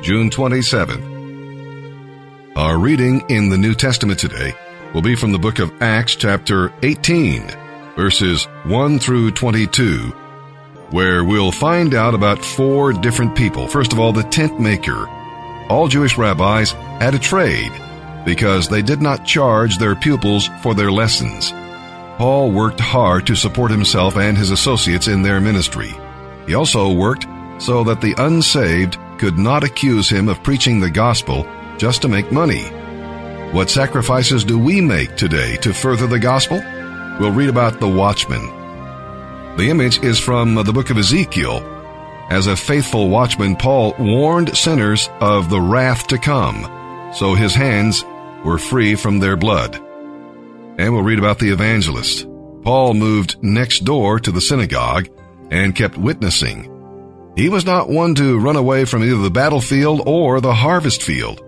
June 27th. Our reading in the New Testament today will be from the book of Acts chapter 18, verses 1 through 22, where we'll find out about four different people. First of all, the tent maker. All Jewish rabbis had a trade because they did not charge their pupils for their lessons. Paul worked hard to support himself and his associates in their ministry. He also worked so that the unsaved could not accuse him of preaching the gospel just to make money. What sacrifices do we make today to further the gospel? We'll read about the watchman. The image is from the book of Ezekiel. As a faithful watchman, Paul warned sinners of the wrath to come, so his hands were free from their blood. And we'll read about the evangelist. Paul moved next door to the synagogue and kept witnessing. He was not one to run away from either the battlefield or the harvest field.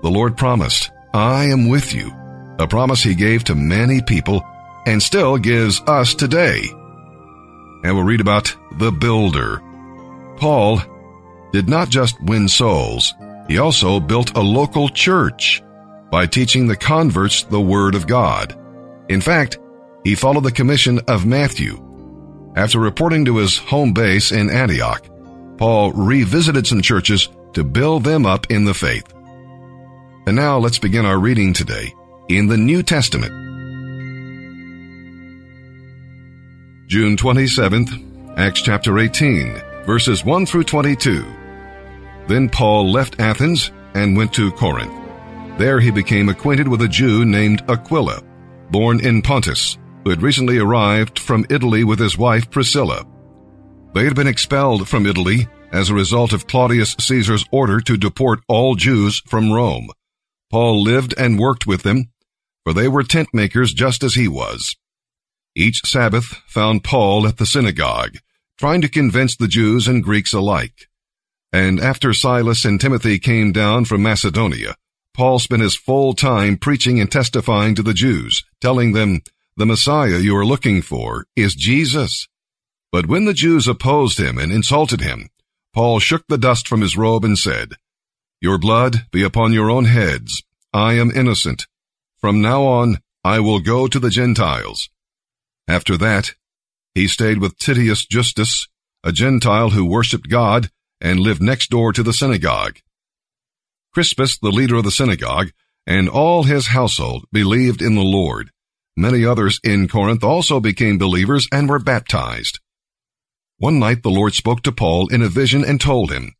The Lord promised, I am with you, a promise he gave to many people and still gives us today. And we'll read about the builder. Paul did not just win souls, he also built a local church by teaching the converts the Word of God. In fact, he followed the commission of Matthew. After reporting to his home base in Antioch, Paul revisited some churches to build them up in the faith. And now let's begin our reading today in the New Testament. June 27th, Acts chapter 18, verses 1 through 22. Then Paul left Athens and went to Corinth. There he became acquainted with a Jew named Aquila, born in Pontus, who had recently arrived from Italy with his wife Priscilla. They had been expelled from Italy as a result of Claudius Caesar's order to deport all Jews from Rome. Paul lived and worked with them, for they were tent makers just as he was. Each Sabbath found Paul at the synagogue, trying to convince the Jews and Greeks alike. And after Silas and Timothy came down from Macedonia, Paul spent his full time preaching and testifying to the Jews, telling them, the Messiah you are looking for is Jesus. But when the Jews opposed him and insulted him, Paul shook the dust from his robe and said, Your blood be upon your own heads. I am innocent. From now on, I will go to the Gentiles. After that, he stayed with Titius Justus, a Gentile who worshipped God and lived next door to the synagogue. Crispus, the leader of the synagogue, and all his household believed in the Lord. Many others in Corinth also became believers and were baptized. One night the Lord spoke to Paul in a vision and told him,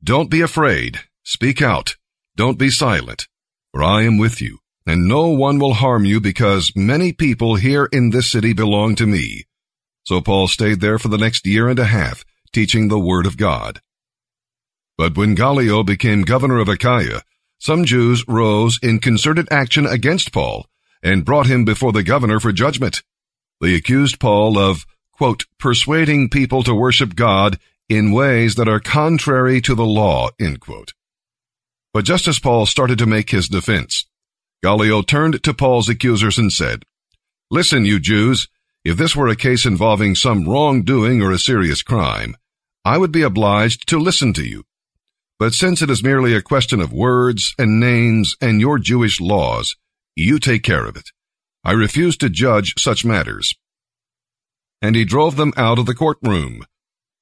Don't be afraid. Speak out. Don't be silent. For I am with you, and no one will harm you because many people here in this city belong to me. So Paul stayed there for the next year and a half, teaching the word of God. But when Gallio became governor of Achaia, some Jews rose in concerted action against Paul and brought him before the governor for judgment. They accused Paul of quote, persuading people to worship God in ways that are contrary to the law, end quote. But just as Paul started to make his defense, Gallio turned to Paul's accusers and said, Listen, you Jews, if this were a case involving some wrongdoing or a serious crime, I would be obliged to listen to you. But since it is merely a question of words and names and your Jewish laws, you take care of it. I refuse to judge such matters and he drove them out of the courtroom.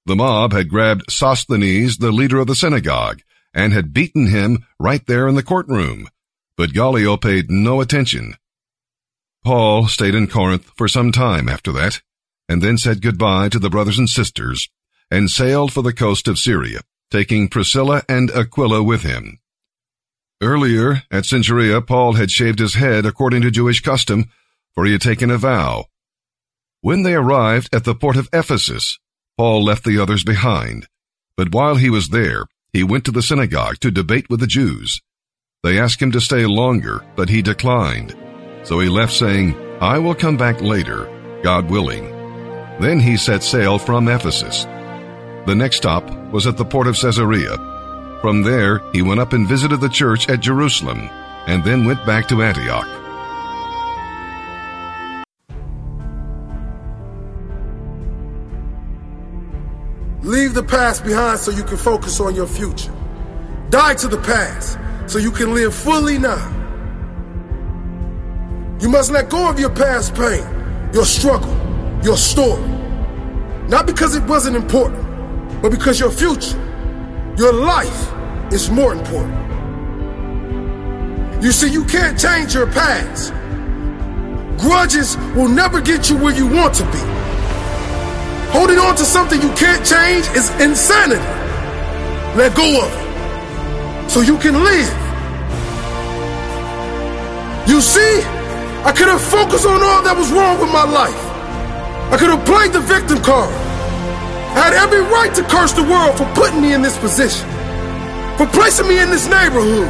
The mob had grabbed Sosthenes, the leader of the synagogue, and had beaten him right there in the courtroom, but Gallio paid no attention. Paul stayed in Corinth for some time after that, and then said goodbye to the brothers and sisters, and sailed for the coast of Syria, taking Priscilla and Aquila with him. Earlier, at Cenchrea, Paul had shaved his head according to Jewish custom, for he had taken a vow, when they arrived at the port of Ephesus, Paul left the others behind. But while he was there, he went to the synagogue to debate with the Jews. They asked him to stay longer, but he declined. So he left saying, I will come back later, God willing. Then he set sail from Ephesus. The next stop was at the port of Caesarea. From there, he went up and visited the church at Jerusalem, and then went back to Antioch. Leave the past behind so you can focus on your future. Die to the past so you can live fully now. You must let go of your past pain, your struggle, your story. Not because it wasn't important, but because your future, your life is more important. You see, you can't change your past. Grudges will never get you where you want to be. Holding on to something you can't change is insanity. Let go of it so you can live. You see, I could have focused on all that was wrong with my life. I could have played the victim card. I had every right to curse the world for putting me in this position, for placing me in this neighborhood.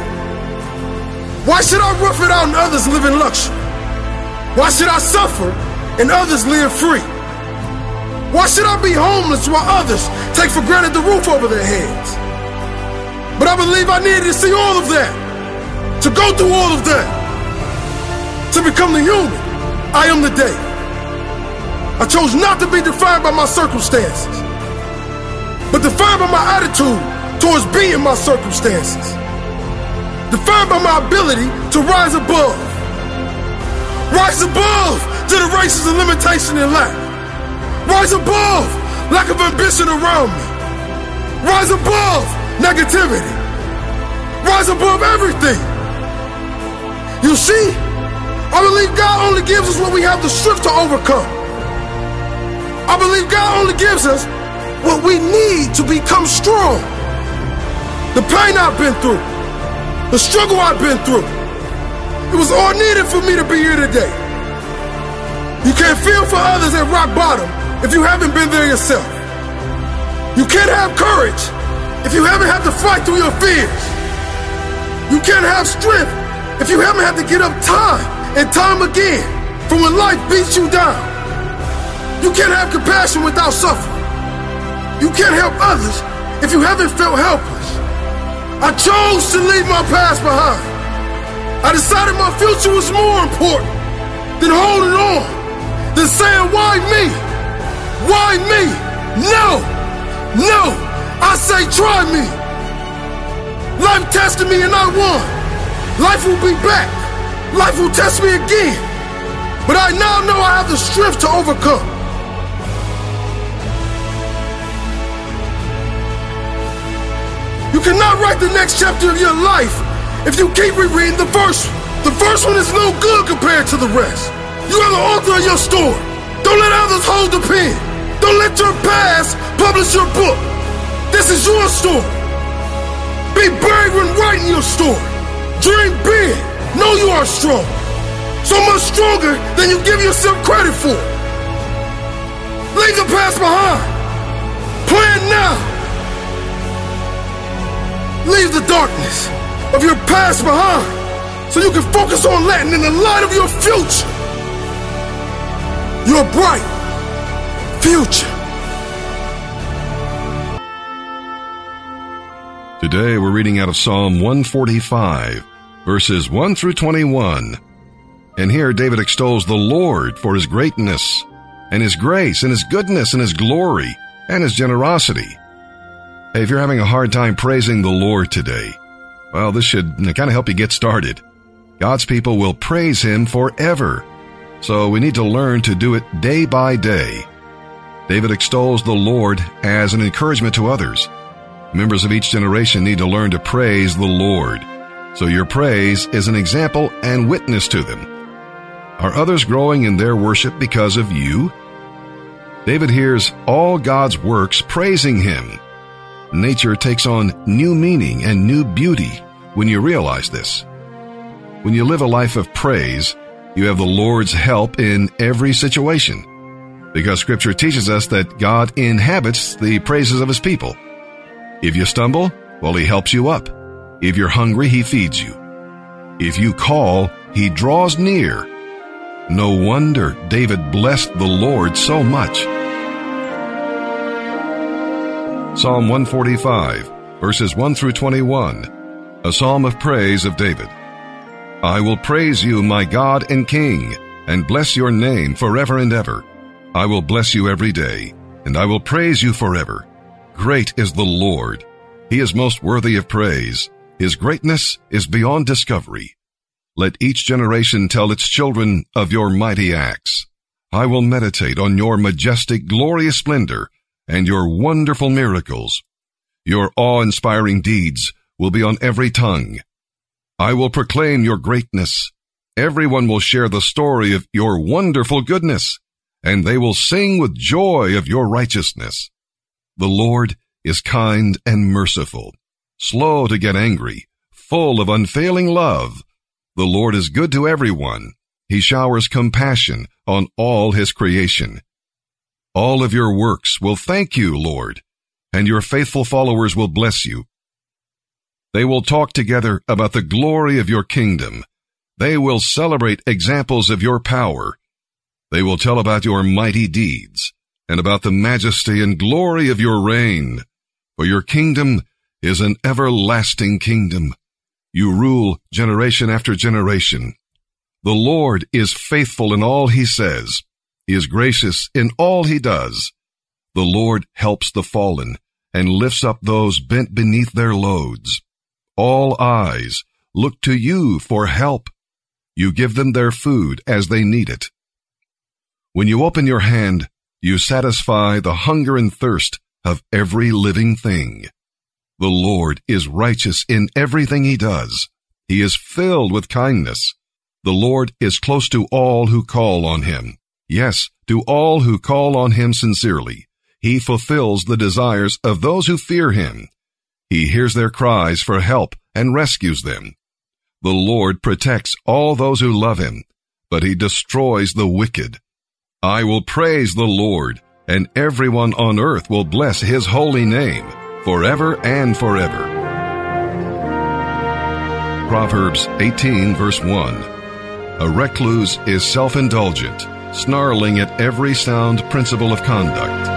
Why should I rough it out and others live in luxury? Why should I suffer and others live free? Why should I be homeless while others take for granted the roof over their heads? But I believe I needed to see all of that, to go through all of that, to become the human I am today. I chose not to be defined by my circumstances, but defined by my attitude towards being my circumstances defined by my ability to rise above. Rise above to the racism, limitation, and lack. Rise above lack of ambition around me. Rise above negativity. Rise above everything. You see, I believe God only gives us what we have the strength to overcome. I believe God only gives us what we need to become strong. The pain I've been through, the struggle I've been through. It was all needed for me to be here today. You can't feel for others at rock bottom if you haven't been there yourself. You can't have courage if you haven't had to fight through your fears. You can't have strength if you haven't had to get up time and time again from when life beats you down. You can't have compassion without suffering. You can't help others if you haven't felt helpless. I chose to leave my past behind. I decided my future was more important than holding on, than saying, why me? Why me? No, no, I say, try me. Life tested me and I won. Life will be back. Life will test me again. But I now know I have the strength to overcome. You cannot write the next chapter of your life if you keep rereading the first one. The first one is no good compared to the rest. You are the author of your story. Don't let others hold the pen. Don't let your past publish your book. This is your story. Be brave when writing your story. Dream big. Know you are strong. So much stronger than you give yourself credit for. Leave the past behind. Plan now. Leave the darkness of your past behind so you can focus on letting in the light of your future. You're bright future. Today we're reading out of Psalm 145, verses 1 through 21. And here David extols the Lord for his greatness and his grace and his goodness and his glory and his generosity. Hey, if you're having a hard time praising the Lord today, well, this should kind of help you get started. God's people will praise Him forever. So we need to learn to do it day by day. David extols the Lord as an encouragement to others. Members of each generation need to learn to praise the Lord. So your praise is an example and witness to them. Are others growing in their worship because of you? David hears all God's works praising Him. Nature takes on new meaning and new beauty when you realize this. When you live a life of praise, you have the Lord's help in every situation. Because scripture teaches us that God inhabits the praises of his people. If you stumble, well, he helps you up. If you're hungry, he feeds you. If you call, he draws near. No wonder David blessed the Lord so much. Psalm 145, verses 1 through 21, a psalm of praise of David. I will praise you, my God and King, and bless your name forever and ever. I will bless you every day, and I will praise you forever. Great is the Lord. He is most worthy of praise. His greatness is beyond discovery. Let each generation tell its children of your mighty acts. I will meditate on your majestic, glorious splendor and your wonderful miracles. Your awe-inspiring deeds will be on every tongue. I will proclaim your greatness. Everyone will share the story of your wonderful goodness, and they will sing with joy of your righteousness. The Lord is kind and merciful, slow to get angry, full of unfailing love. The Lord is good to everyone. He showers compassion on all his creation. All of your works will thank you, Lord, and your faithful followers will bless you. They will talk together about the glory of your kingdom. They will celebrate examples of your power. They will tell about your mighty deeds and about the majesty and glory of your reign. For your kingdom is an everlasting kingdom. You rule generation after generation. The Lord is faithful in all he says. He is gracious in all he does. The Lord helps the fallen and lifts up those bent beneath their loads. All eyes look to you for help. You give them their food as they need it. When you open your hand, you satisfy the hunger and thirst of every living thing. The Lord is righteous in everything he does. He is filled with kindness. The Lord is close to all who call on him. Yes, to all who call on him sincerely. He fulfills the desires of those who fear him. He hears their cries for help and rescues them. The Lord protects all those who love him, but he destroys the wicked. I will praise the Lord, and everyone on earth will bless his holy name forever and forever. Proverbs 18 verse 1. A recluse is self-indulgent snarling at every sound principle of conduct.